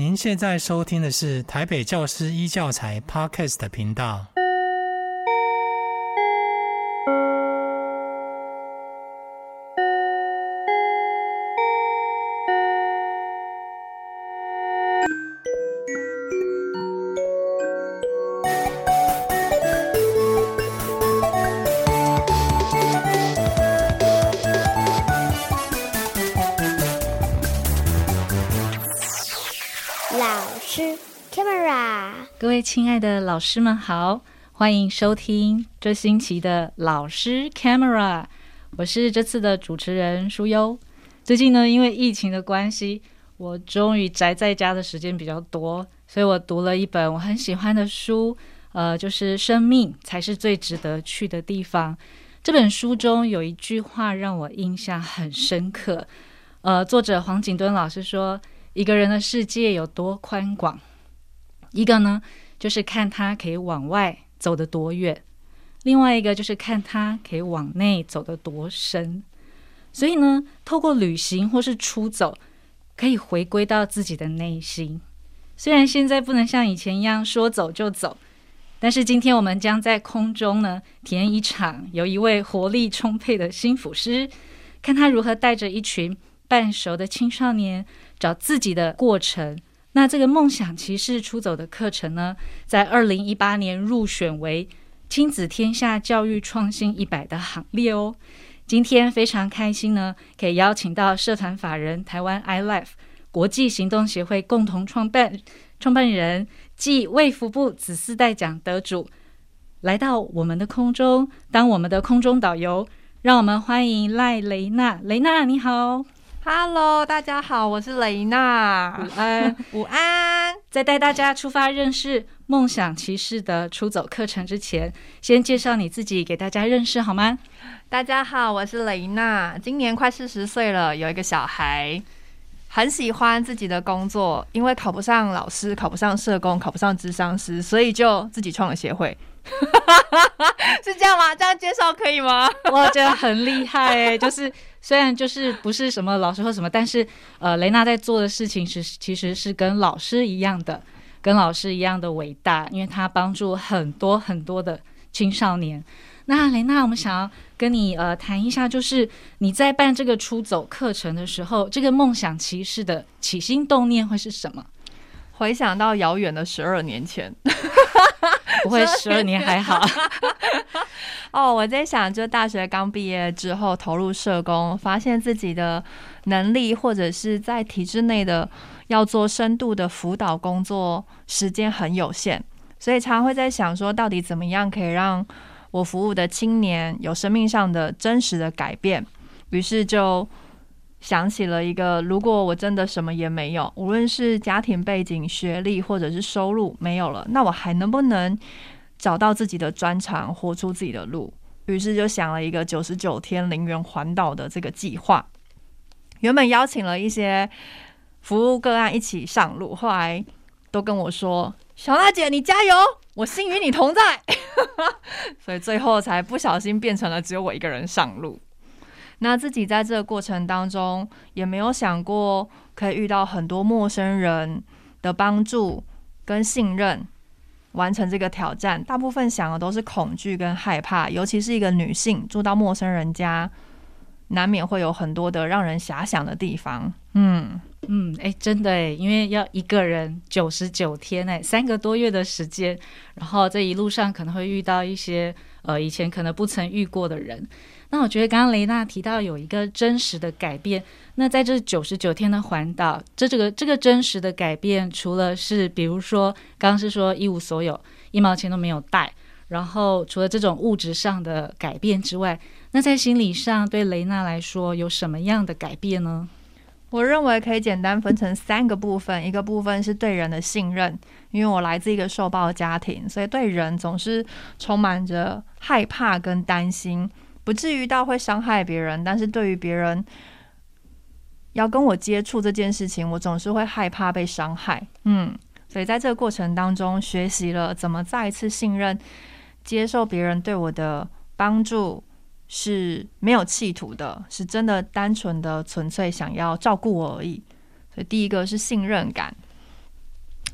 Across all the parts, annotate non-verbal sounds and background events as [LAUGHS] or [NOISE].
您现在收听的是台北教师一教材 Podcast 频道。亲爱的老师们好，欢迎收听这星期的老师 Camera，我是这次的主持人舒优。最近呢，因为疫情的关系，我终于宅在家的时间比较多，所以我读了一本我很喜欢的书，呃，就是《生命才是最值得去的地方》。这本书中有一句话让我印象很深刻，呃，作者黄景敦老师说：“一个人的世界有多宽广？”一个呢，就是看他可以往外走得多远；另外一个就是看他可以往内走得多深。所以呢，透过旅行或是出走，可以回归到自己的内心。虽然现在不能像以前一样说走就走，但是今天我们将在空中呢，体验一场由一位活力充沛的新辅师，看他如何带着一群半熟的青少年找自己的过程。那这个梦想骑士出走的课程呢，在二零一八年入选为亲子天下教育创新一百的行列哦。今天非常开心呢，可以邀请到社团法人台湾 iLife 国际行动协会共同创办创办人暨卫福部子四代奖得主，来到我们的空中当我们的空中导游。让我们欢迎赖蕾娜，蕾娜你好。Hello，大家好，我是雷娜。午安，[LAUGHS] 午安。在带大家出发认识梦想骑士的出走课程之前，先介绍你自己给大家认识好吗？大家好，我是雷娜，今年快四十岁了，有一个小孩，很喜欢自己的工作，因为考不上老师，考不上社工，考不上智商师，所以就自己创了协会。[LAUGHS] 是这样吗？这样介绍可以吗？我觉得很厉害哎，就是虽然就是不是什么老师或什么，但是呃，雷娜在做的事情是其实是跟老师一样的，跟老师一样的伟大，因为她帮助很多很多的青少年。那雷娜，我们想要跟你呃谈一下，就是你在办这个出走课程的时候，这个梦想骑士的起心动念会是什么？回想到遥远的十二年前。[LAUGHS] 不会，十二年还好。[LAUGHS] 哦，我在想，就大学刚毕业之后投入社工，发现自己的能力或者是在体制内的要做深度的辅导工作，时间很有限，所以常常会在想说，到底怎么样可以让我服务的青年有生命上的真实的改变？于是就想起了一个，如果我真的什么也没有，无论是家庭背景、学历或者是收入没有了，那我还能不能找到自己的专长，活出自己的路？于是就想了一个九十九天零元环岛的这个计划。原本邀请了一些服务个案一起上路，后来都跟我说：“小娜姐，你加油，我心与你同在。[LAUGHS] ”所以最后才不小心变成了只有我一个人上路。那自己在这个过程当中，也没有想过可以遇到很多陌生人的帮助跟信任，完成这个挑战。大部分想的都是恐惧跟害怕，尤其是一个女性住到陌生人家，难免会有很多的让人遐想的地方。嗯嗯，哎，真的哎，因为要一个人九十九天哎，三个多月的时间，然后这一路上可能会遇到一些呃以前可能不曾遇过的人。那我觉得刚刚雷娜提到有一个真实的改变，那在这九十九天的环岛，这这个这个真实的改变，除了是比如说刚刚是说一无所有，一毛钱都没有带，然后除了这种物质上的改变之外，那在心理上对雷娜来说有什么样的改变呢？我认为可以简单分成三个部分，一个部分是对人的信任，因为我来自一个受暴家庭，所以对人总是充满着害怕跟担心。不至于到会伤害别人，但是对于别人要跟我接触这件事情，我总是会害怕被伤害。嗯，所以在这个过程当中，学习了怎么再一次信任、接受别人对我的帮助是没有企图的，是真的单纯的、纯粹想要照顾我而已。所以第一个是信任感。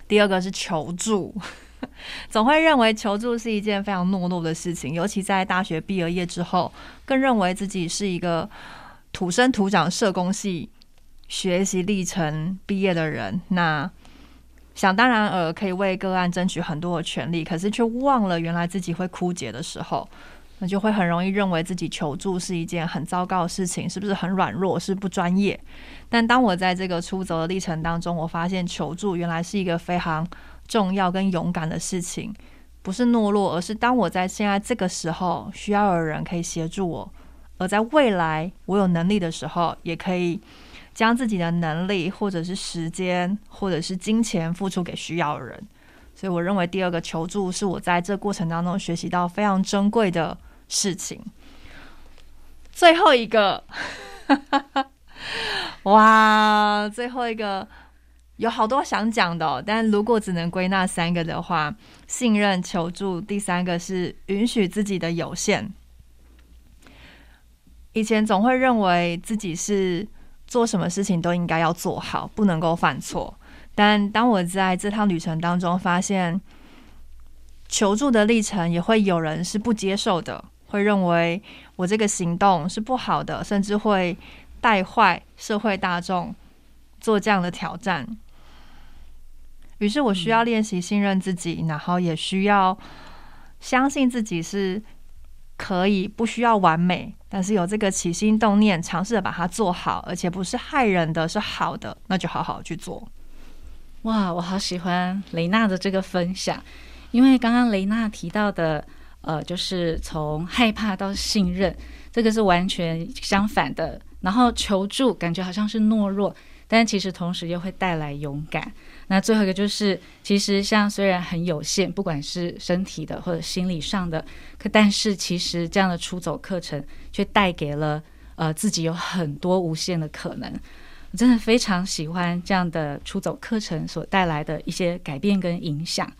第二个是求助，[LAUGHS] 总会认为求助是一件非常懦弱的事情，尤其在大学毕了业之后，更认为自己是一个土生土长社工系学习历程毕业的人，那想当然尔可以为个案争取很多的权利，可是却忘了原来自己会枯竭的时候。那就会很容易认为自己求助是一件很糟糕的事情，是不是很软弱，是不专业？但当我在这个出走的历程当中，我发现求助原来是一个非常重要跟勇敢的事情，不是懦弱，而是当我在现在这个时候需要有人可以协助我，而在未来我有能力的时候，也可以将自己的能力或者是时间或者是金钱付出给需要的人。所以我认为第二个求助是我在这过程当中学习到非常珍贵的事情。最后一个，哇，最后一个 [LAUGHS] 有好多想讲的，但如果只能归纳三个的话，信任、求助，第三个是允许自己的有限。以前总会认为自己是做什么事情都应该要做好，不能够犯错。但当我在这趟旅程当中发现，求助的历程也会有人是不接受的，会认为我这个行动是不好的，甚至会带坏社会大众做这样的挑战。于是我需要练习信任自己，然后也需要相信自己是可以不需要完美，但是有这个起心动念，尝试着把它做好，而且不是害人的，是好的，那就好好去做。哇，我好喜欢雷娜的这个分享，因为刚刚雷娜提到的，呃，就是从害怕到信任，这个是完全相反的。然后求助感觉好像是懦弱，但其实同时又会带来勇敢。那最后一个就是，其实像虽然很有限，不管是身体的或者心理上的，可但是其实这样的出走课程却带给了呃自己有很多无限的可能。我真的非常喜欢这样的出走课程所带来的一些改变跟影响。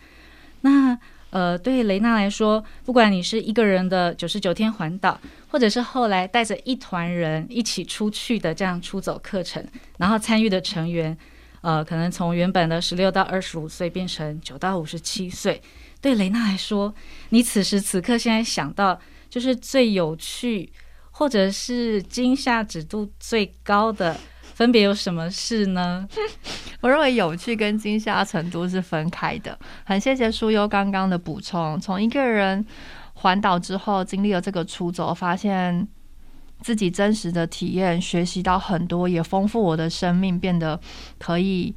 那呃，对雷娜来说，不管你是一个人的九十九天环岛，或者是后来带着一团人一起出去的这样出走课程，然后参与的成员，呃，可能从原本的十六到二十五岁变成九到五十七岁。对雷娜来说，你此时此刻现在想到就是最有趣，或者是惊吓指数最高的。分别有什么事呢？[LAUGHS] 我认为有趣跟惊吓程度是分开的。很谢谢舒优刚刚的补充。从一个人环岛之后，经历了这个出走，发现自己真实的体验，学习到很多，也丰富我的生命，变得可以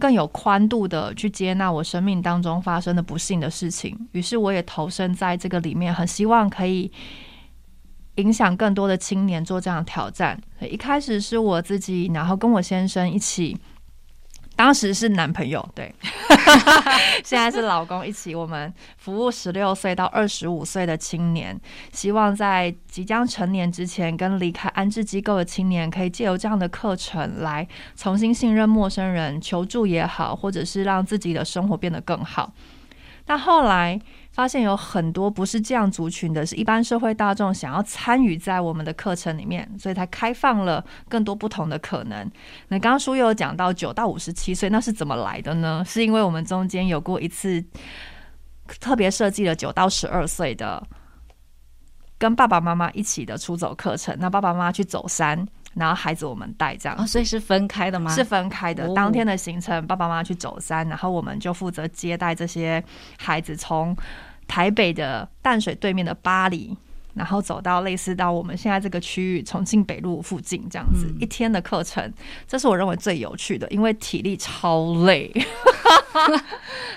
更有宽度的去接纳我生命当中发生的不幸的事情。于是我也投身在这个里面，很希望可以。影响更多的青年做这样的挑战。一开始是我自己，然后跟我先生一起，当时是男朋友，对，[LAUGHS] 现在是老公一起。我们服务十六岁到二十五岁的青年，希望在即将成年之前，跟离开安置机构的青年，可以借由这样的课程来重新信任陌生人，求助也好，或者是让自己的生活变得更好。但后来。发现有很多不是这样族群的，是一般社会大众想要参与在我们的课程里面，所以才开放了更多不同的可能。那刚刚书友讲到九到五十七岁，那是怎么来的呢？是因为我们中间有过一次特别设计了九到十二岁的跟爸爸妈妈一起的出走课程，那爸爸妈妈去走山。然后孩子我们带这样，哦，所以是分开的吗？是分开的。当天的行程，爸爸妈妈去走山，然后我们就负责接待这些孩子，从台北的淡水对面的巴黎，然后走到类似到我们现在这个区域重庆北路附近这样子，嗯、一天的课程，这是我认为最有趣的，因为体力超累。[LAUGHS]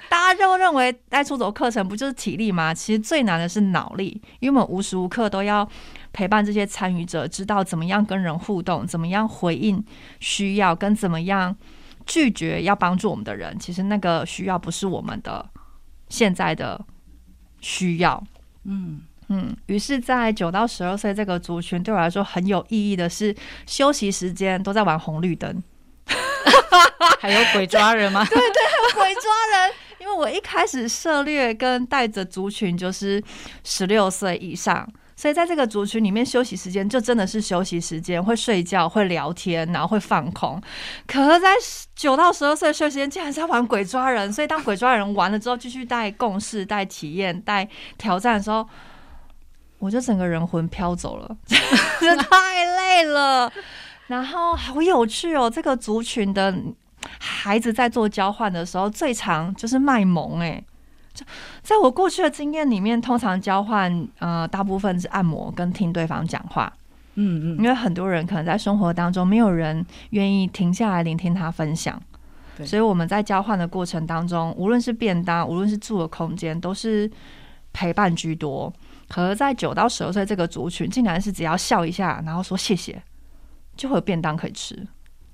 大家就认为带出走课程不就是体力吗？其实最难的是脑力，因为我们无时无刻都要。陪伴这些参与者，知道怎么样跟人互动，怎么样回应需要，跟怎么样拒绝要帮助我们的人。其实那个需要不是我们的现在的需要。嗯嗯。于是，在九到十二岁这个族群，对我来说很有意义的是，休息时间都在玩红绿灯，[LAUGHS] 还有鬼抓人吗？[LAUGHS] 对对，还有鬼抓人。因为我一开始涉猎跟带着族群就是十六岁以上。所以在这个族群里面，休息时间就真的是休息时间，会睡觉，会聊天，然后会放空。可是，在九到十二岁的休息时间，竟然是在玩鬼抓人。所以，当鬼抓人完了之后，继续带共事、带体验、带挑战的时候，我就整个人魂飘走了，[LAUGHS] 太累了。然后好有趣哦，这个族群的孩子在做交换的时候，最常就是卖萌哎。在我过去的经验里面，通常交换呃，大部分是按摩跟听对方讲话，嗯嗯，因为很多人可能在生活当中没有人愿意停下来聆听他分享，所以我们在交换的过程当中，无论是便当，无论是住的空间，都是陪伴居多。可是，在九到十二岁这个族群，竟然是只要笑一下，然后说谢谢，就会有便当可以吃。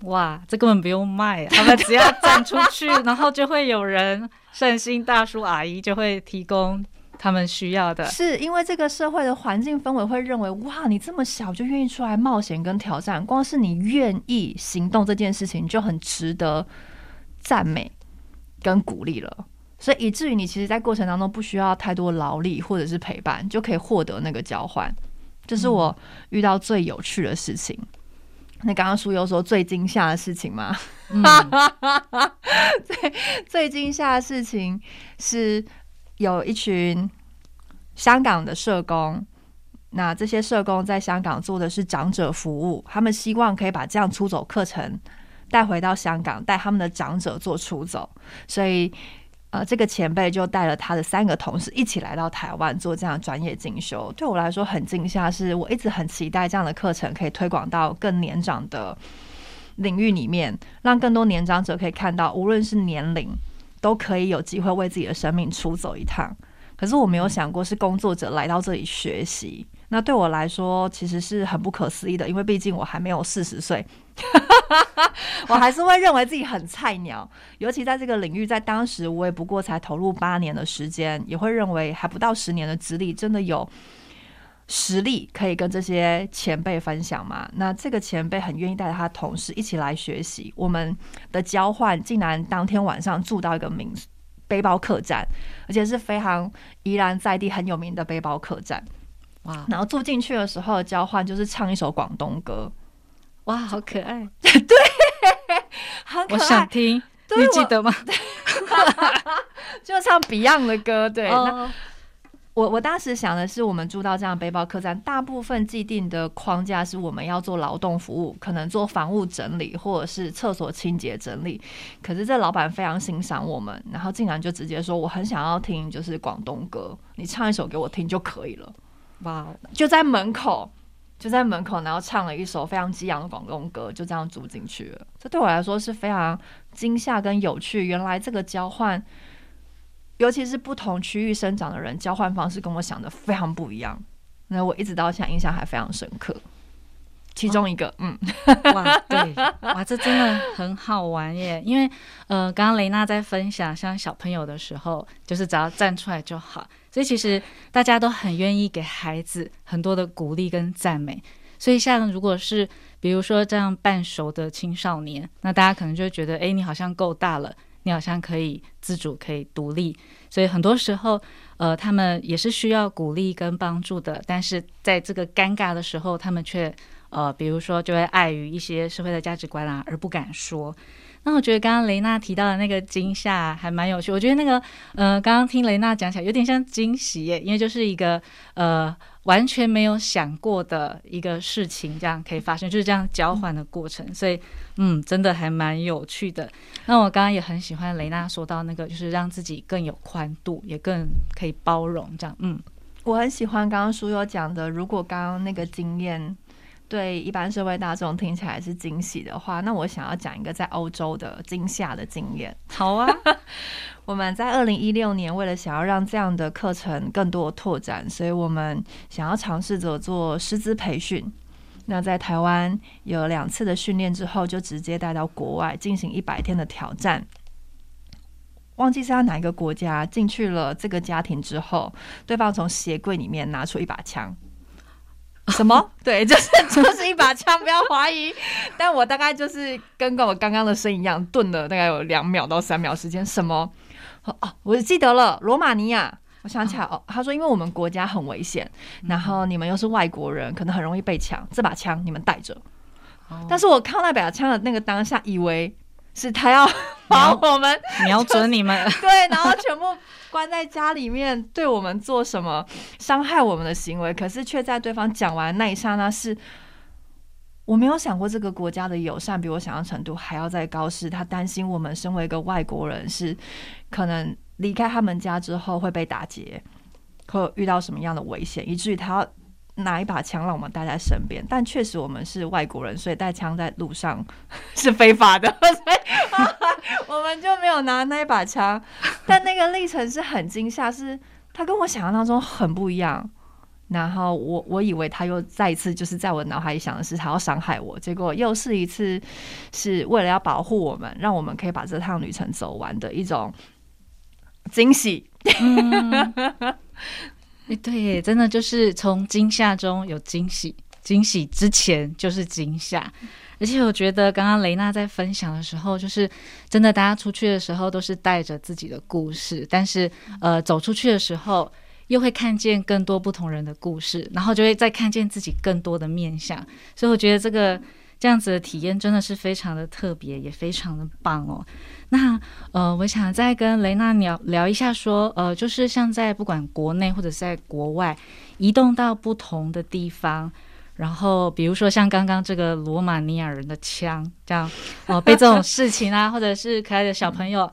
哇，这根本不用卖，他们只要站出去，[LAUGHS] 然后就会有人。善心大叔阿姨就会提供他们需要的，是因为这个社会的环境氛围会认为，哇，你这么小就愿意出来冒险跟挑战，光是你愿意行动这件事情就很值得赞美跟鼓励了。所以以至于你其实，在过程当中不需要太多劳力或者是陪伴，就可以获得那个交换。这是我遇到最有趣的事情。那刚刚书友说最惊吓的事情吗？嗯、[LAUGHS] 最最惊吓的事情是有一群香港的社工，那这些社工在香港做的是长者服务，他们希望可以把这样出走课程带回到香港，带他们的长者做出走，所以。呃，这个前辈就带了他的三个同事一起来到台湾做这样专业进修。对我来说很惊吓，是我一直很期待这样的课程可以推广到更年长的领域里面，让更多年长者可以看到，无论是年龄，都可以有机会为自己的生命出走一趟。可是我没有想过是工作者来到这里学习。那对我来说其实是很不可思议的，因为毕竟我还没有四十岁，[LAUGHS] 我还是会认为自己很菜鸟。尤其在这个领域，在当时我也不过才投入八年的时间，也会认为还不到十年的资历，真的有实力可以跟这些前辈分享吗？那这个前辈很愿意带着他同事一起来学习，我们的交换竟然当天晚上住到一个民背包客栈，而且是非常宜兰在地很有名的背包客栈。哇！然后住进去的时候交换就是唱一首广东歌，哇，好可爱！[LAUGHS] 对，很可爱。我想听，你记得吗？[LAUGHS] 就唱 Beyond 的歌。对，我我当时想的是，我们住到这样背包客栈，大部分既定的框架是我们要做劳动服务，可能做房屋整理或者是厕所清洁整理。可是这老板非常欣赏我们，然后竟然就直接说：“我很想要听，就是广东歌，你唱一首给我听就可以了。”哇！就在门口，就在门口，然后唱了一首非常激昂的广东歌，就这样住进去了。这对我来说是非常惊吓跟有趣。原来这个交换，尤其是不同区域生长的人，交换方式跟我想的非常不一样。那我一直到现在印象还非常深刻。其中一个，哦、嗯，哇，对，哇，这真的很好玩耶！因为，呃，刚刚雷娜在分享像小朋友的时候，就是只要站出来就好，所以其实大家都很愿意给孩子很多的鼓励跟赞美。所以，像如果是比如说这样半熟的青少年，那大家可能就觉得，哎，你好像够大了，你好像可以自主、可以独立。所以很多时候，呃，他们也是需要鼓励跟帮助的，但是在这个尴尬的时候，他们却。呃，比如说，就会碍于一些社会的价值观啊，而不敢说。那我觉得刚刚雷娜提到的那个惊吓还蛮有趣。我觉得那个，呃，刚刚听雷娜讲起来有点像惊喜耶，因为就是一个呃完全没有想过的一个事情，这样可以发生，就是这样交换的过程。所以，嗯，真的还蛮有趣的。那我刚刚也很喜欢雷娜说到那个，就是让自己更有宽度，也更可以包容，这样。嗯，我很喜欢刚刚书友讲的，如果刚刚那个经验。对一般社会大众听起来是惊喜的话，那我想要讲一个在欧洲的惊吓的经验。好啊，[LAUGHS] 我们在二零一六年为了想要让这样的课程更多的拓展，所以我们想要尝试着做师资培训。那在台湾有两次的训练之后，就直接带到国外进行一百天的挑战。忘记是在哪一个国家进去了这个家庭之后，对方从鞋柜里面拿出一把枪。[LAUGHS] 什么？[LAUGHS] 对，就是 [LAUGHS] 就是一把枪，不要怀疑。但我大概就是跟跟我刚刚的声音一样，顿了大概有两秒到三秒时间。什么？哦，我记得了，罗马尼亚。我想起来哦，他说因为我们国家很危险，然后你们又是外国人，可能很容易被抢，这把枪你们带着。但是我看到那把枪的那个当下，以为是他要把我们瞄准你们，对，然后全部关在家里面，对我们做什么伤害我们的行为，可是却在对方讲完那一刹那，是我没有想过这个国家的友善比我想象程度还要再高，是他担心我们身为一个外国人，是可能离开他们家之后会被打劫，会遇到什么样的危险，以至于他。拿一把枪让我们带在身边，但确实我们是外国人，所以带枪在路上 [LAUGHS] 是非法的，[LAUGHS] 所以我们就没有拿那一把枪。但那个历程是很惊吓，是他跟我想象当中很不一样。然后我我以为他又再一次就是在我脑海里想的是他要伤害我，结果又是一次是为了要保护我们，让我们可以把这趟旅程走完的一种惊喜。对，真的就是从惊吓中有惊喜，惊喜之前就是惊吓。而且我觉得刚刚雷娜在分享的时候，就是真的，大家出去的时候都是带着自己的故事，但是呃，走出去的时候又会看见更多不同人的故事，然后就会再看见自己更多的面相。所以我觉得这个这样子的体验真的是非常的特别，也非常的棒哦。那呃，我想再跟雷娜聊聊一下说，呃，就是像在不管国内或者在国外，移动到不同的地方，然后比如说像刚刚这个罗马尼亚人的枪，这样哦、呃，被这种事情啊，或者是可爱的小朋友，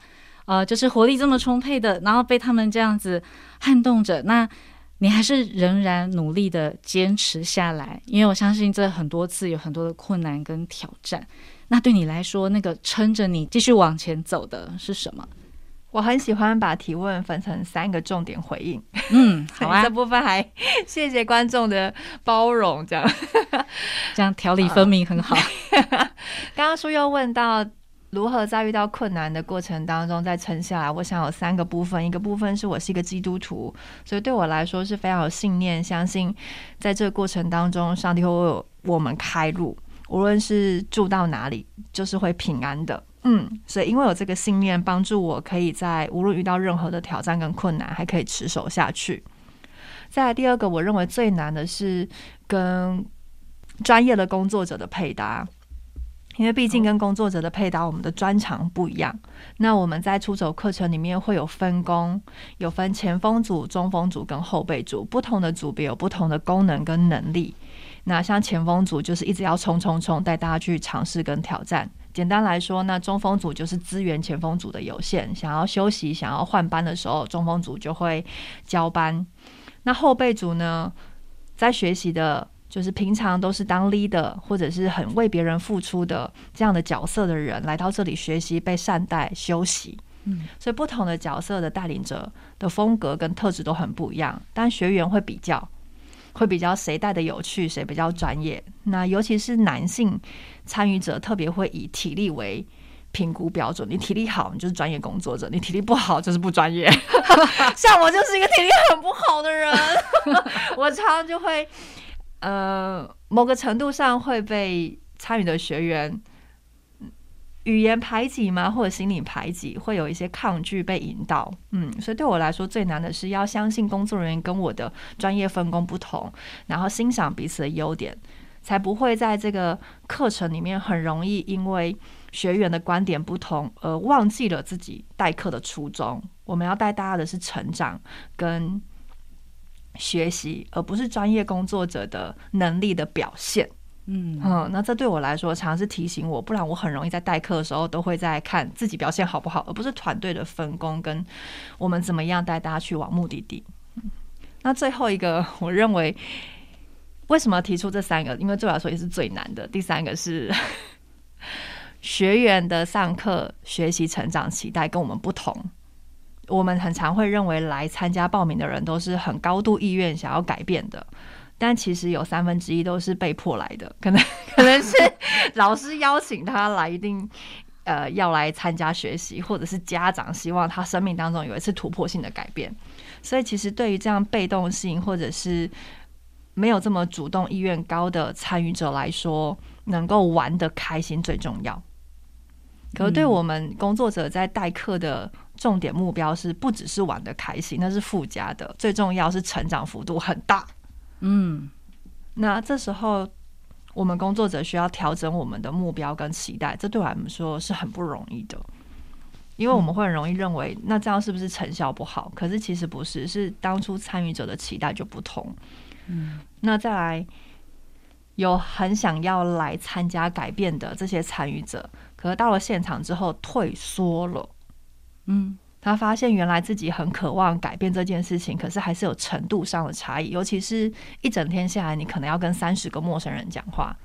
呃，就是活力这么充沛的，然后被他们这样子撼动着，那你还是仍然努力的坚持下来，因为我相信这很多次有很多的困难跟挑战。那对你来说，那个撑着你继续往前走的是什么？我很喜欢把提问分成三个重点回应。嗯，好啊，[LAUGHS] 这部分还谢谢观众的包容，这样这样条理分明很好。[LAUGHS] 刚刚书又问到如何在遇到困难的过程当中再撑下来，我想有三个部分。一个部分是我是一个基督徒，所以对我来说是非常有信念，相信在这个过程当中，上帝会为我们开路。无论是住到哪里，就是会平安的。嗯，所以因为有这个信念，帮助我可以在无论遇到任何的挑战跟困难，还可以持守下去。再来第二个，我认为最难的是跟专业的工作者的配搭，因为毕竟跟工作者的配搭，我们的专长不一样。那我们在出走课程里面会有分工，有分前锋组、中锋组跟后备组，不同的组别有不同的功能跟能力。那像前锋组就是一直要冲冲冲，带大家去尝试跟挑战。简单来说，那中锋组就是资源前锋组的有限，想要休息、想要换班的时候，中锋组就会交班。那后备组呢，在学习的，就是平常都是当 leader 或者是很为别人付出的这样的角色的人，来到这里学习、被善待、休息。嗯，所以不同的角色的带领者的风格跟特质都很不一样，但学员会比较。会比较谁带的有趣，谁比较专业。那尤其是男性参与者，特别会以体力为评估标准。你体力好，你就是专业工作者；你体力不好，就是不专业。[LAUGHS] 像我就是一个体力很不好的人，[LAUGHS] 我常常就会，呃，某个程度上会被参与的学员。语言排挤吗？或者心理排挤，会有一些抗拒被引导。嗯，所以对我来说最难的是要相信工作人员跟我的专业分工不同，然后欣赏彼此的优点，才不会在这个课程里面很容易因为学员的观点不同而忘记了自己代课的初衷。我们要带大家的是成长跟学习，而不是专业工作者的能力的表现。嗯嗯，那这对我来说，常常是提醒我，不然我很容易在代课的时候都会在看自己表现好不好，而不是团队的分工跟我们怎么样带大家去往目的地。那最后一个，我认为为什么提出这三个？因为对我来说也是最难的。第三个是 [LAUGHS] 学员的上课学习成长期待跟我们不同，我们很常会认为来参加报名的人都是很高度意愿想要改变的。但其实有三分之一都是被迫来的，可能 [LAUGHS] 可能是老师邀请他来，一定呃要来参加学习，或者是家长希望他生命当中有一次突破性的改变。所以其实对于这样被动性或者是没有这么主动意愿高的参与者来说，能够玩得开心最重要。可是对我们工作者在代课的重点目标是不只是玩的开心，那是附加的，最重要是成长幅度很大。嗯，那这时候我们工作者需要调整我们的目标跟期待，这对我们说是很不容易的，因为我们会很容易认为，那这样是不是成效不好？可是其实不是，是当初参与者的期待就不同。嗯，那再来有很想要来参加改变的这些参与者，可是到了现场之后退缩了。嗯。他发现原来自己很渴望改变这件事情，可是还是有程度上的差异。尤其是一整天下来，你可能要跟三十个陌生人讲话。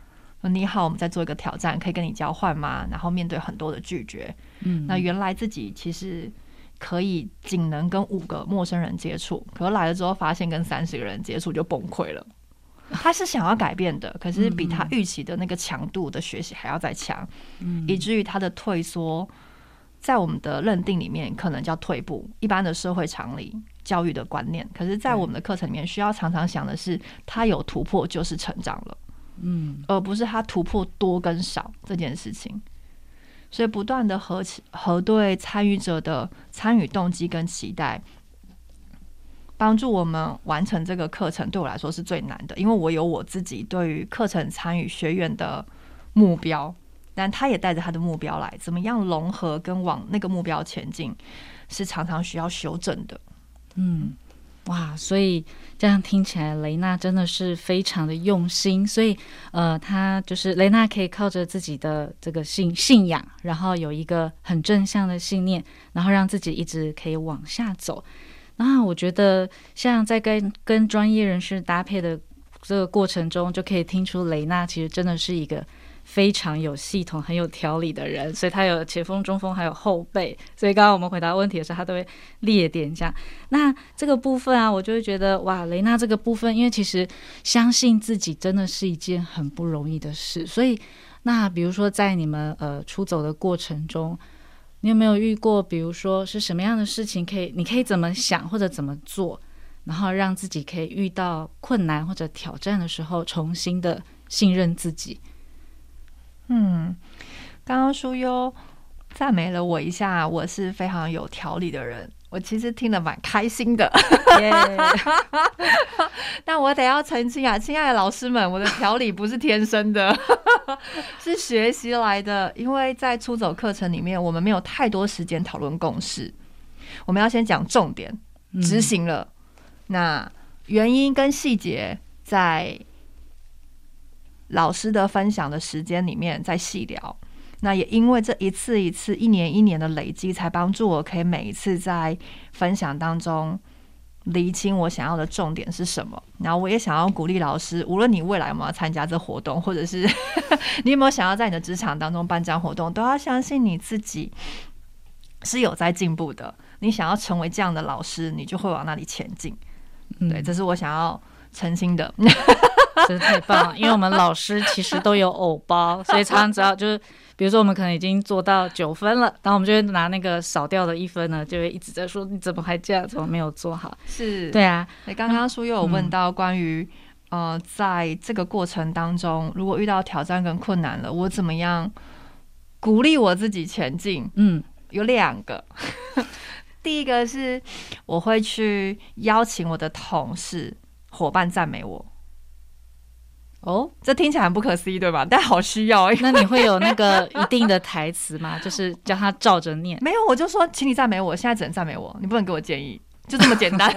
你好，我们在做一个挑战，可以跟你交换吗？然后面对很多的拒绝。嗯，那原来自己其实可以仅能跟五个陌生人接触，可是来了之后发现跟三十个人接触就崩溃了。他是想要改变的，可是比他预期的那个强度的学习还要再强，以至于他的退缩。在我们的认定里面，可能叫退步，一般的社会常理、教育的观念。可是，在我们的课程里面，需要常常想的是，他有突破就是成长了，嗯，而不是他突破多跟少这件事情。所以，不断的核核对参与者的参与动机跟期待，帮助我们完成这个课程，对我来说是最难的，因为我有我自己对于课程参与学员的目标。但他也带着他的目标来，怎么样融合跟往那个目标前进，是常常需要修正的。嗯，哇，所以这样听起来，雷娜真的是非常的用心。所以，呃，他就是雷娜可以靠着自己的这个信信仰，然后有一个很正向的信念，然后让自己一直可以往下走。那我觉得，像在跟跟专业人士搭配的这个过程中，就可以听出雷娜其实真的是一个。非常有系统、很有条理的人，所以他有前锋、中锋，还有后背。所以刚刚我们回答问题的时候，他都会列点一下。那这个部分啊，我就会觉得哇，雷娜这个部分，因为其实相信自己真的是一件很不容易的事。所以，那比如说在你们呃出走的过程中，你有没有遇过，比如说是什么样的事情可以，你可以怎么想或者怎么做，然后让自己可以遇到困难或者挑战的时候，重新的信任自己。嗯，刚刚书优赞美了我一下，我是非常有条理的人，我其实听得蛮开心的。但 [LAUGHS] 我得要澄清啊，亲爱的老师们，我的条理不是天生的，[LAUGHS] 是学习来的。因为在出走课程里面，我们没有太多时间讨论共识，我们要先讲重点，执行了，嗯、那原因跟细节在。老师的分享的时间里面再细聊，那也因为这一次一次、一年一年的累积，才帮助我可以每一次在分享当中厘清我想要的重点是什么。然后我也想要鼓励老师，无论你未来有没有参加这活动，或者是 [LAUGHS] 你有没有想要在你的职场当中办这样活动，都要相信你自己是有在进步的。你想要成为这样的老师，你就会往那里前进。对，这是我想要澄清的。[LAUGHS] 真是太棒了，因为我们老师其实都有偶包，所以常常只要就是，比如说我们可能已经做到九分了，然后我们就会拿那个少掉的一分呢，就会一直在说你怎么还这样，怎么没有做好？是，对啊。你刚刚说又有问到关于、嗯、呃，在这个过程当中，如果遇到挑战跟困难了，我怎么样鼓励我自己前进？嗯，有两个，[LAUGHS] 第一个是我会去邀请我的同事伙伴赞美我。哦，这听起来很不可思议，对吧？[LAUGHS] 但好需要。[LAUGHS] 那你会有那个一定的台词吗？就是叫他照着念？没有，我就说，请你赞美我。现在只能赞美我，你不能给我建议，就这么简单。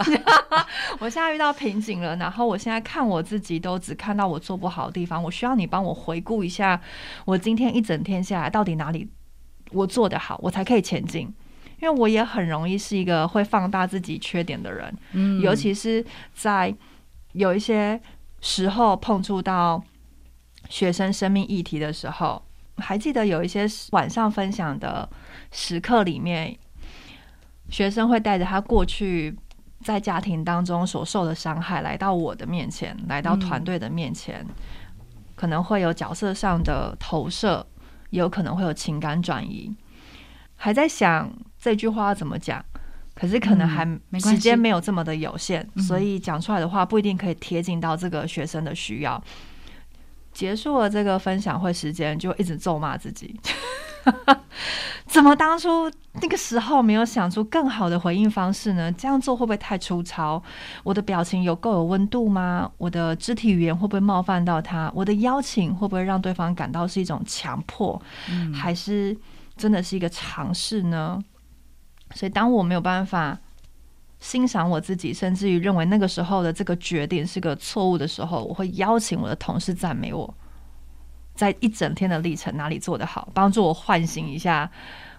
[LAUGHS] 我现在遇到瓶颈了，然后我现在看我自己，都只看到我做不好的地方。我需要你帮我回顾一下，我今天一整天下来到底哪里我做得好，我才可以前进。因为我也很容易是一个会放大自己缺点的人，嗯，尤其是在有一些。时候碰触到学生生命议题的时候，还记得有一些晚上分享的时刻里面，学生会带着他过去在家庭当中所受的伤害来到我的面前，来到团队的面前，可能会有角色上的投射，也有可能会有情感转移。还在想这句话要怎么讲。可是可能还时间没有这么的有限，嗯、所以讲出来的话不一定可以贴近到这个学生的需要。结束了这个分享会时间，就一直咒骂自己。[LAUGHS] 怎么当初那个时候没有想出更好的回应方式呢？这样做会不会太粗糙？我的表情有够有温度吗？我的肢体语言会不会冒犯到他？我的邀请会不会让对方感到是一种强迫，嗯、还是真的是一个尝试呢？所以，当我没有办法欣赏我自己，甚至于认为那个时候的这个决定是个错误的时候，我会邀请我的同事赞美我。在一整天的历程，哪里做得好，帮助我唤醒一下。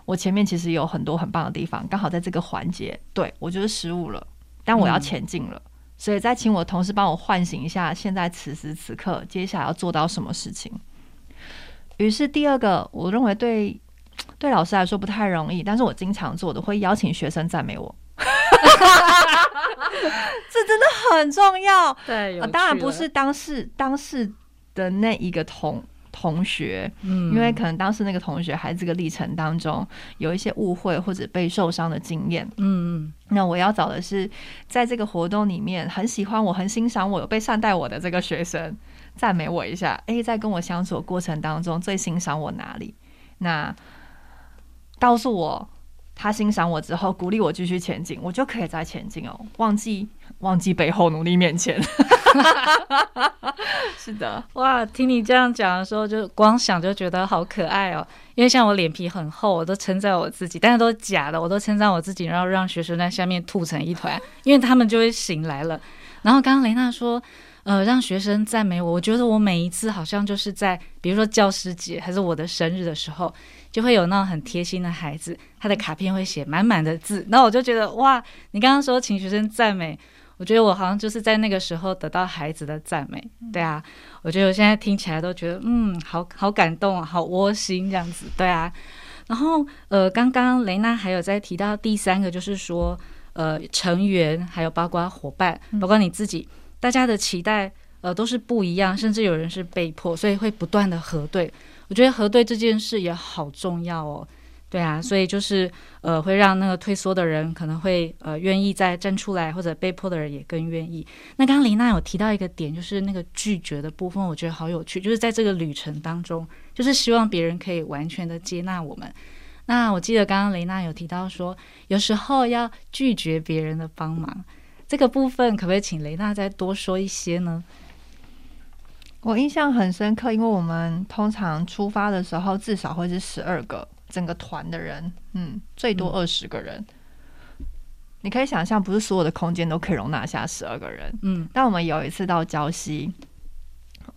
我前面其实有很多很棒的地方，刚好在这个环节，对我就是失误了，但我要前进了。嗯、所以再请我同事帮我唤醒一下，现在此时此刻，接下来要做到什么事情。于是第二个，我认为对对老师来说不太容易，但是我经常做的，会邀请学生赞美我。[LAUGHS] 这真的很重要。对、呃，当然不是当事当事的那一个同。同学，嗯，因为可能当时那个同学还这个历程当中有一些误会或者被受伤的经验，嗯嗯，那我要找的是在这个活动里面很喜欢我、很欣赏我、有被善待我的这个学生，赞美我一下。诶，在跟我相处的过程当中最欣赏我哪里？那告诉我他欣赏我之后，鼓励我继续前进，我就可以再前进哦，忘记。忘记背后，努力面前。[LAUGHS] 是的，哇！听你这样讲的时候，就光想就觉得好可爱哦。因为像我脸皮很厚，我都称赞我自己，但是都是假的，我都称赞我自己，然后让学生在下面吐成一团，因为他们就会醒来了。然后刚刚雷娜说，呃，让学生赞美我，我觉得我每一次好像就是在，比如说教师节还是我的生日的时候，就会有那种很贴心的孩子，他的卡片会写满满的字，然后我就觉得哇，你刚刚说请学生赞美。我觉得我好像就是在那个时候得到孩子的赞美，对啊，我觉得我现在听起来都觉得，嗯，好好感动啊，好窝心这样子，对啊。然后呃，刚刚雷娜还有在提到第三个，就是说呃，成员还有包括伙伴，包括你自己，大家的期待呃都是不一样，甚至有人是被迫，所以会不断的核对。我觉得核对这件事也好重要哦。对啊，所以就是呃，会让那个退缩的人可能会呃愿意再站出来，或者被迫的人也更愿意。那刚刚雷娜有提到一个点，就是那个拒绝的部分，我觉得好有趣。就是在这个旅程当中，就是希望别人可以完全的接纳我们。那我记得刚刚雷娜有提到说，有时候要拒绝别人的帮忙，这个部分可不可以请雷娜再多说一些呢？我印象很深刻，因为我们通常出发的时候至少会是十二个。整个团的人，嗯，最多二十个人。嗯，你可以想象，不是所有的空间都可以容纳下十二个人。嗯，但我们有一次到礁溪，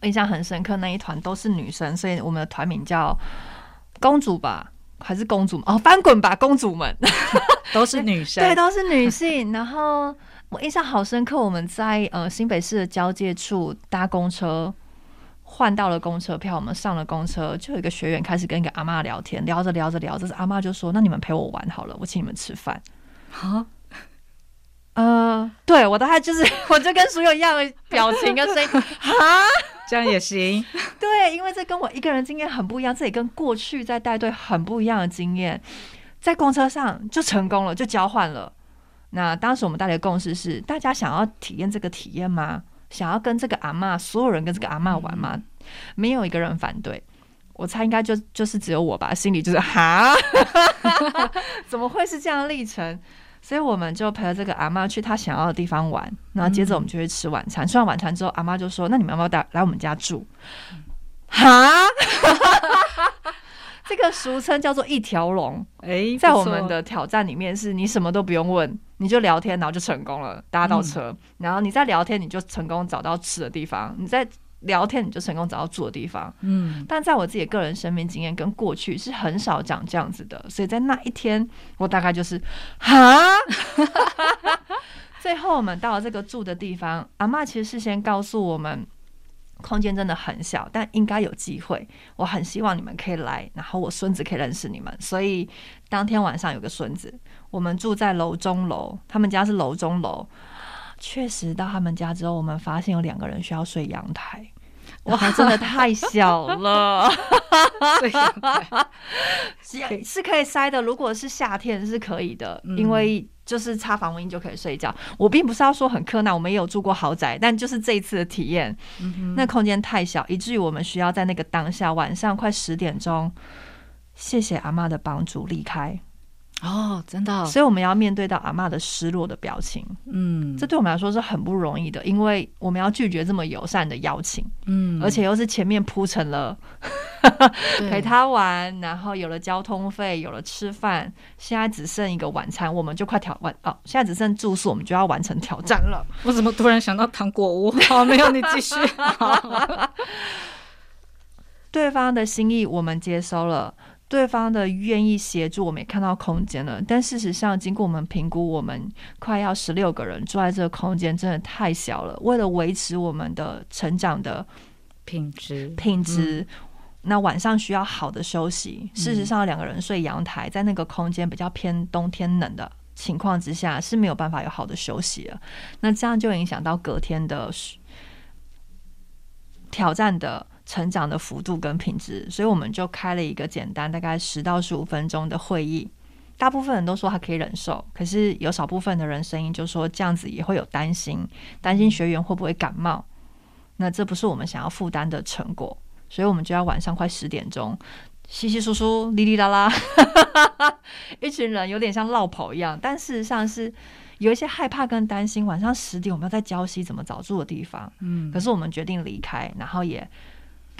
印象很深刻，那一团都是女生，所以我们的团名叫“公主吧”还是“公主”？哦，翻滚吧，公主们，[LAUGHS] 都是女生，对，都是女性。[LAUGHS] 然后我印象好深刻，我们在呃新北市的交界处搭公车。换到了公车票，我们上了公车，就有一个学员开始跟一个阿妈聊天，聊着聊着聊着，阿妈就说：“那你们陪我玩好了，我请你们吃饭。”啊，呃，对我大概就是，我就跟所有一样的表情跟声音，[LAUGHS] 啊，这样也行。对，因为这跟我一个人经验很不一样，这也跟过去在带队很不一样的经验，在公车上就成功了，就交换了。那当时我们大家的共识是，大家想要体验这个体验吗？想要跟这个阿嬷，所有人跟这个阿嬷玩吗？没有一个人反对。我猜应该就就是只有我吧，心里就是哈，[LAUGHS] 怎么会是这样的历程？所以我们就陪着这个阿嬷去她想要的地方玩，然后接着我们就去吃晚餐。吃完晚餐之后，阿妈就说：“那你们要不要带来我们家住？”哈。[LAUGHS] 这个俗称叫做一条龙，诶，在我们的挑战里面，是你什么都不用问，你就聊天，然后就成功了，搭到车，然后你在聊天，你就成功找到吃的地方，你在聊天，你就成功找到住的地方。嗯，但在我自己的个人生命经验跟过去是很少讲这样子的，所以在那一天，我大概就是哈，[LAUGHS] 最后我们到了这个住的地方，阿妈其实事先告诉我们。空间真的很小，但应该有机会。我很希望你们可以来，然后我孙子可以认识你们。所以当天晚上有个孙子，我们住在楼中楼，他们家是楼中楼。确实到他们家之后，我们发现有两个人需要睡阳台。哇，[LAUGHS] 真的太小了，[LAUGHS] [LAUGHS] 是是可以塞的。如果是夏天是可以的，因为。就是插防蚊液就可以睡觉。我并不是要说很苛难，我们也有住过豪宅，但就是这一次的体验，嗯、那空间太小，以至于我们需要在那个当下晚上快十点钟谢谢阿妈的帮助离开。哦，真的，所以我们要面对到阿妈的失落的表情，嗯，这对我们来说是很不容易的，因为我们要拒绝这么友善的邀请，嗯，而且又是前面铺成了陪他玩，然后有了交通费，有了吃饭，现在只剩一个晚餐，我们就快挑完哦，现在只剩住宿，我们就要完成挑战了。我怎么突然想到糖果屋？好，没有，你继续。[LAUGHS] 对方的心意我们接收了。对方的愿意协助，我们也看到空间了。但事实上，经过我们评估，我们快要十六个人住在这个空间，真的太小了。为了维持我们的成长的品质，品质，那晚上需要好的休息。事实上，两个人睡阳台，在那个空间比较偏冬天冷的情况之下，是没有办法有好的休息了。那这样就影响到隔天的挑战的。成长的幅度跟品质，所以我们就开了一个简单，大概十到十五分钟的会议。大部分人都说他可以忍受，可是有少部分的人声音就说这样子也会有担心，担心学员会不会感冒。那这不是我们想要负担的成果，所以我们就要晚上快十点钟，稀稀疏疏、哩哩啦啦，[LAUGHS] 一群人有点像落跑一样。但事实上是有一些害怕跟担心。晚上十点我们要在礁溪怎么找住的地方？嗯，可是我们决定离开，然后也。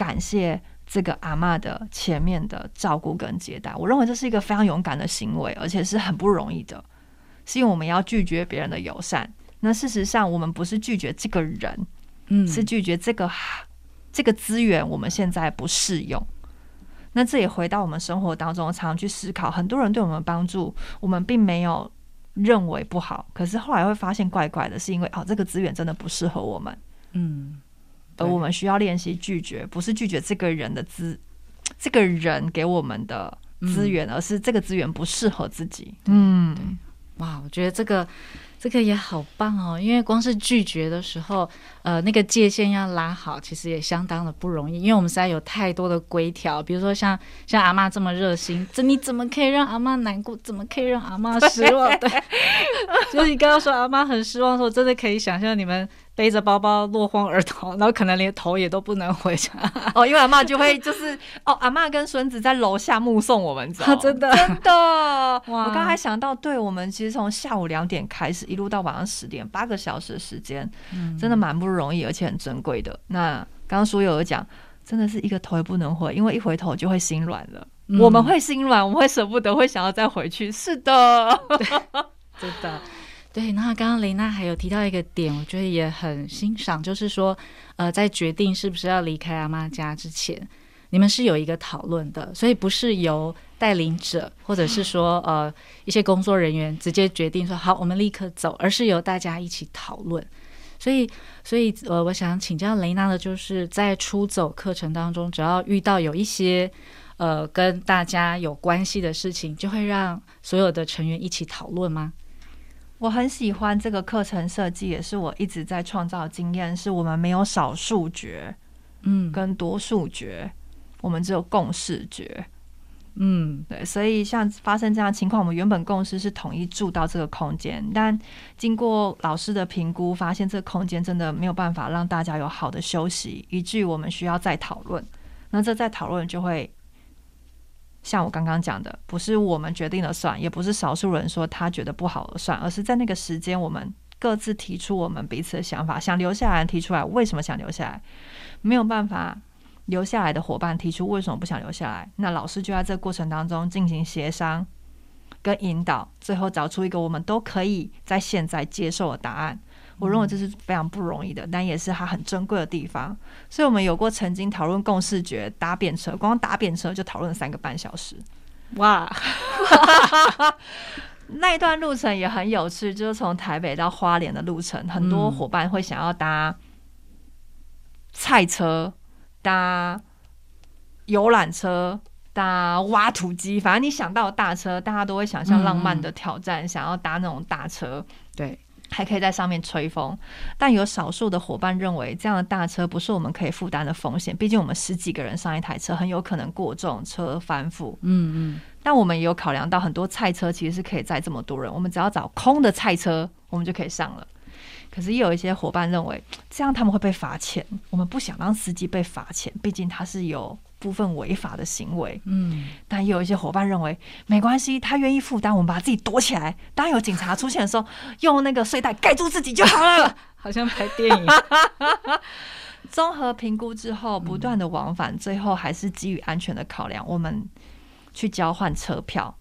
感谢这个阿妈的前面的照顾跟接待，我认为这是一个非常勇敢的行为，而且是很不容易的。是因为我们要拒绝别人的友善，那事实上我们不是拒绝这个人，嗯，是拒绝这个 [SIGHS] 这个资源，我们现在不适用。那这也回到我们生活当中，常常去思考，很多人对我们帮助，我们并没有认为不好，可是后来会发现怪怪的，是因为哦，这个资源真的不适合我们，嗯。而我们需要练习拒绝，不是拒绝这个人的资，这个人给我们的资源，嗯、而是这个资源不适合自己。嗯，对，哇，我觉得这个这个也好棒哦，因为光是拒绝的时候，呃，那个界限要拉好，其实也相当的不容易，因为我们实在有太多的规条，比如说像像阿妈这么热心，这你怎么可以让阿妈难过？怎么可以让阿妈失望？[LAUGHS] 对，就是你刚刚说阿妈很失望的时候，真的可以想象你们。背着包包落荒而逃，[LAUGHS] 然后可能连头也都不能回家哦，因为阿妈就会就是哦，阿妈跟孙子在楼下目送我们走，真的 [LAUGHS] 真的哇！我刚才想到，对我们其实从下午两点开始，一路到晚上十点，八个小时的时间，嗯，真的蛮不容易，而且很珍贵的。那刚刚书友有讲，真的是一个头也不能回，因为一回头就会心软了，嗯、我们会心软，我们会舍不得，会想要再回去。是的，[LAUGHS] 真的。对，那刚刚雷娜还有提到一个点，我觉得也很欣赏，就是说，呃，在决定是不是要离开阿妈家之前，你们是有一个讨论的，所以不是由带领者或者是说呃一些工作人员直接决定说好，我们立刻走，而是由大家一起讨论。所以，所以呃，我想请教雷娜的就是在出走课程当中，只要遇到有一些呃跟大家有关系的事情，就会让所有的成员一起讨论吗？我很喜欢这个课程设计，也是我一直在创造经验。是我们没有少数决，嗯，跟多数决，我们只有共视觉，嗯，对。所以像发生这样情况，我们原本共识是统一住到这个空间，但经过老师的评估，发现这个空间真的没有办法让大家有好的休息，以至于我们需要再讨论。那这再讨论就会。像我刚刚讲的，不是我们决定了算，也不是少数人说他觉得不好而算，而是在那个时间，我们各自提出我们彼此的想法，想留下来提出来为什么想留下来，没有办法留下来的伙伴提出为什么不想留下来，那老师就在这过程当中进行协商跟引导，最后找出一个我们都可以在现在接受的答案。我认为这是非常不容易的，但也是它很珍贵的地方。所以，我们有过曾经讨论共视觉搭便车，光搭便车就讨论了三个半小时。哇，[LAUGHS] 那一段路程也很有趣，就是从台北到花莲的路程，很多伙伴会想要搭菜车、搭游览车、搭挖土机，反正你想到大车，大家都会想象浪漫的挑战，想要搭那种大车。对。还可以在上面吹风，但有少数的伙伴认为这样的大车不是我们可以负担的风险。毕竟我们十几个人上一台车，很有可能过重车翻覆。嗯嗯。但我们也有考量到，很多菜车其实是可以载这么多人，我们只要找空的菜车，我们就可以上了。可是也有一些伙伴认为，这样他们会被罚钱。我们不想让司机被罚钱，毕竟他是有部分违法的行为。嗯，但也有一些伙伴认为没关系，他愿意负担，我们把自己躲起来，当有警察出现的时候，用那个睡袋盖住自己就好了，[LAUGHS] 好像拍电影。[LAUGHS] 综合评估之后，不断的往返，最后还是基于安全的考量，我们去交换车票，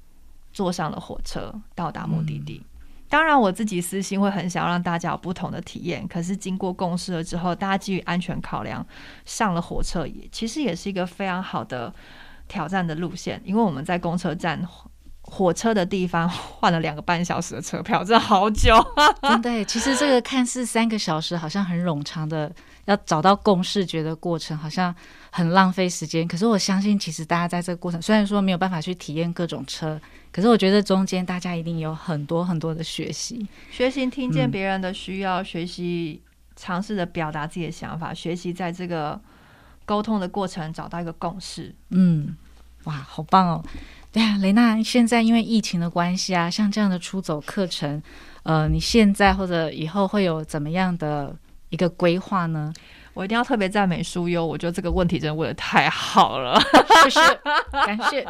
坐上了火车，到达目的地。当然，我自己私心会很想让大家有不同的体验。可是经过共事了之后，大家基于安全考量，上了火车也其实也是一个非常好的挑战的路线。因为我们在公车站火车的地方换了两个半小时的车票，这好久。真的，其实这个看似三个小时，好像很冗长的。要找到共识觉的过程，好像很浪费时间。可是我相信，其实大家在这个过程，虽然说没有办法去体验各种车，可是我觉得中间大家一定有很多很多的学习，学习听见别人的需要，嗯、学习尝试着表达自己的想法，学习在这个沟通的过程找到一个共识。嗯，哇，好棒哦！对啊，雷娜，现在因为疫情的关系啊，像这样的出走课程，呃，你现在或者以后会有怎么样的？一个规划呢，我一定要特别赞美书优，我觉得这个问题真的问的太好了，谢谢，[LAUGHS] 感谢。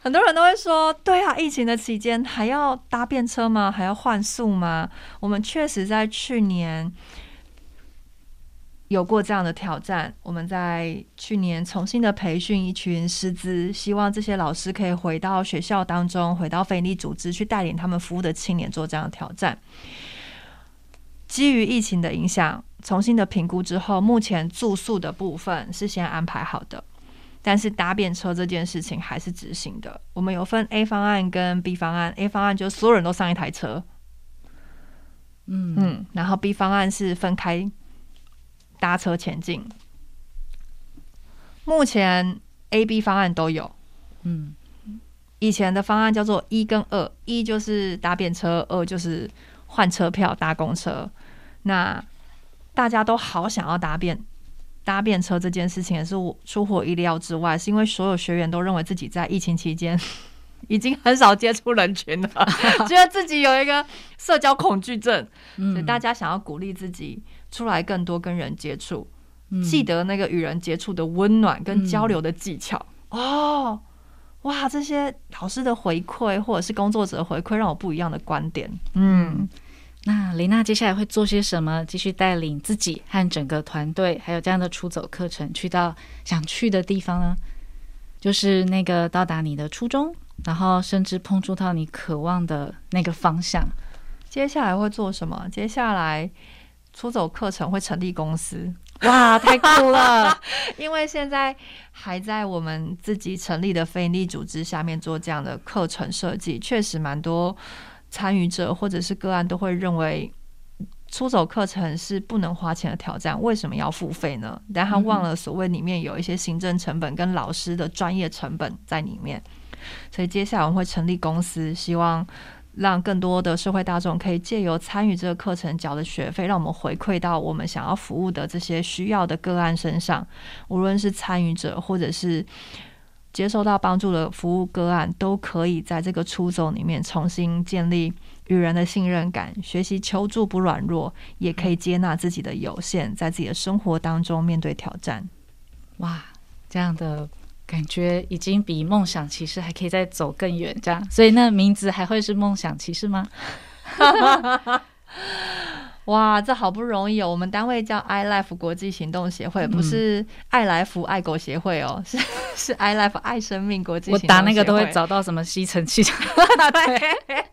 很多人都会说，对啊，疫情的期间还要搭便车吗？还要换宿吗？我们确实在去年有过这样的挑战。我们在去年重新的培训一群师资，希望这些老师可以回到学校当中，回到非营利组织去带领他们服务的青年做这样的挑战。基于疫情的影响，重新的评估之后，目前住宿的部分是先安排好的，但是搭便车这件事情还是执行的。我们有分 A 方案跟 B 方案，A 方案就是所有人都上一台车，嗯嗯，然后 B 方案是分开搭车前进。目前 A、B 方案都有，嗯，以前的方案叫做一跟二，一就是搭便车，二就是换车票搭公车。那大家都好想要搭便搭便车这件事情，也是我出乎意料之外，是因为所有学员都认为自己在疫情期间 [LAUGHS] 已经很少接触人群了，[LAUGHS] 觉得自己有一个社交恐惧症，所以大家想要鼓励自己出来更多跟人接触，记得那个与人接触的温暖跟交流的技巧。哦，哇，这些老师的回馈或者是工作者的回馈，让我不一样的观点。嗯。那雷娜接下来会做些什么？继续带领自己和整个团队，还有这样的出走课程，去到想去的地方呢？就是那个到达你的初衷，然后甚至碰触到你渴望的那个方向。接下来会做什么？接下来出走课程会成立公司。哇，太酷了！[LAUGHS] 因为现在还在我们自己成立的非营利组织下面做这样的课程设计，确实蛮多。参与者或者是个案都会认为出走课程是不能花钱的挑战，为什么要付费呢？但他忘了所谓里面有一些行政成本跟老师的专业成本在里面，所以接下来我们会成立公司，希望让更多的社会大众可以借由参与这个课程缴的学费，让我们回馈到我们想要服务的这些需要的个案身上，无论是参与者或者是。接受到帮助的服务个案，都可以在这个出走里面重新建立与人的信任感，学习求助不软弱，也可以接纳自己的有限，在自己的生活当中面对挑战。哇，这样的感觉已经比梦想骑士还可以再走更远，这样，所以那名字还会是梦想骑士吗？[LAUGHS] 哇，这好不容易哦！我们单位叫 iLife 国际行动协会，不是爱来福爱狗协会哦，是是 iLife 爱生命国际。我打那个都会找到什么吸尘器。[LAUGHS] 对。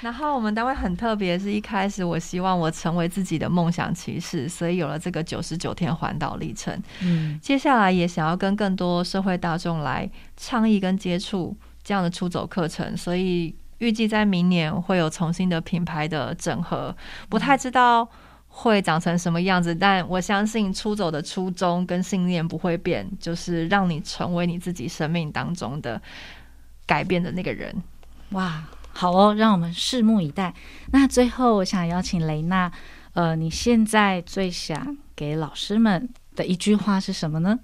然后我们单位很特别，是一开始我希望我成为自己的梦想骑士，所以有了这个九十九天环岛历程。嗯，接下来也想要跟更多社会大众来倡议跟接触这样的出走课程，所以。预计在明年会有重新的品牌的整合，不太知道会长成什么样子，但我相信出走的初衷跟信念不会变，就是让你成为你自己生命当中的改变的那个人。哇，好哦，让我们拭目以待。那最后，我想邀请雷娜，呃，你现在最想给老师们的一句话是什么呢？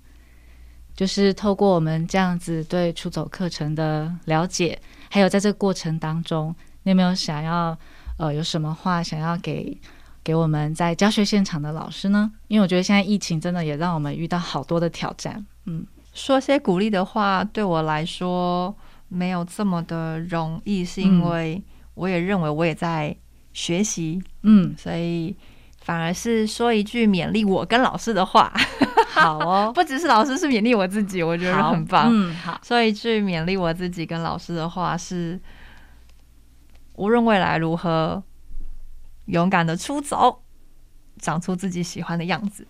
就是透过我们这样子对出走课程的了解。还有在这个过程当中，你有没有想要呃有什么话想要给给我们在教学现场的老师呢？因为我觉得现在疫情真的也让我们遇到好多的挑战。嗯，说些鼓励的话，对我来说没有这么的容易，是因为我也认为我也在学习，嗯，所以反而是说一句勉励我跟老师的话。好哦，[LAUGHS] 不只是老师，是勉励我自己，我觉得很棒。嗯，好，说一句勉励我自己跟老师的话是：无论未来如何，勇敢的出走，长出自己喜欢的样子。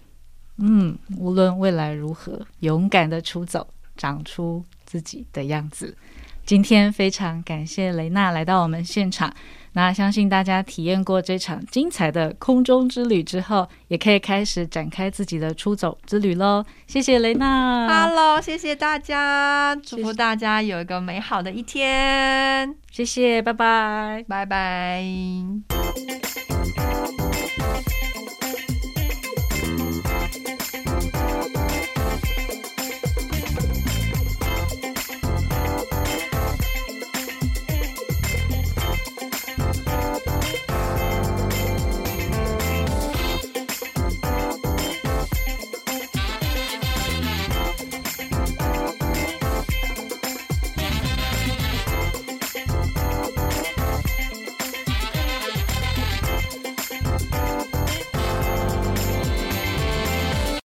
嗯，无论未来如何，勇敢的出走，长出自己的样子。今天非常感谢雷娜来到我们现场。那相信大家体验过这场精彩的空中之旅之后，也可以开始展开自己的出走之旅喽。谢谢雷娜，Hello，谢谢大家，祝福大家有一个美好的一天。谢谢，拜拜，拜拜。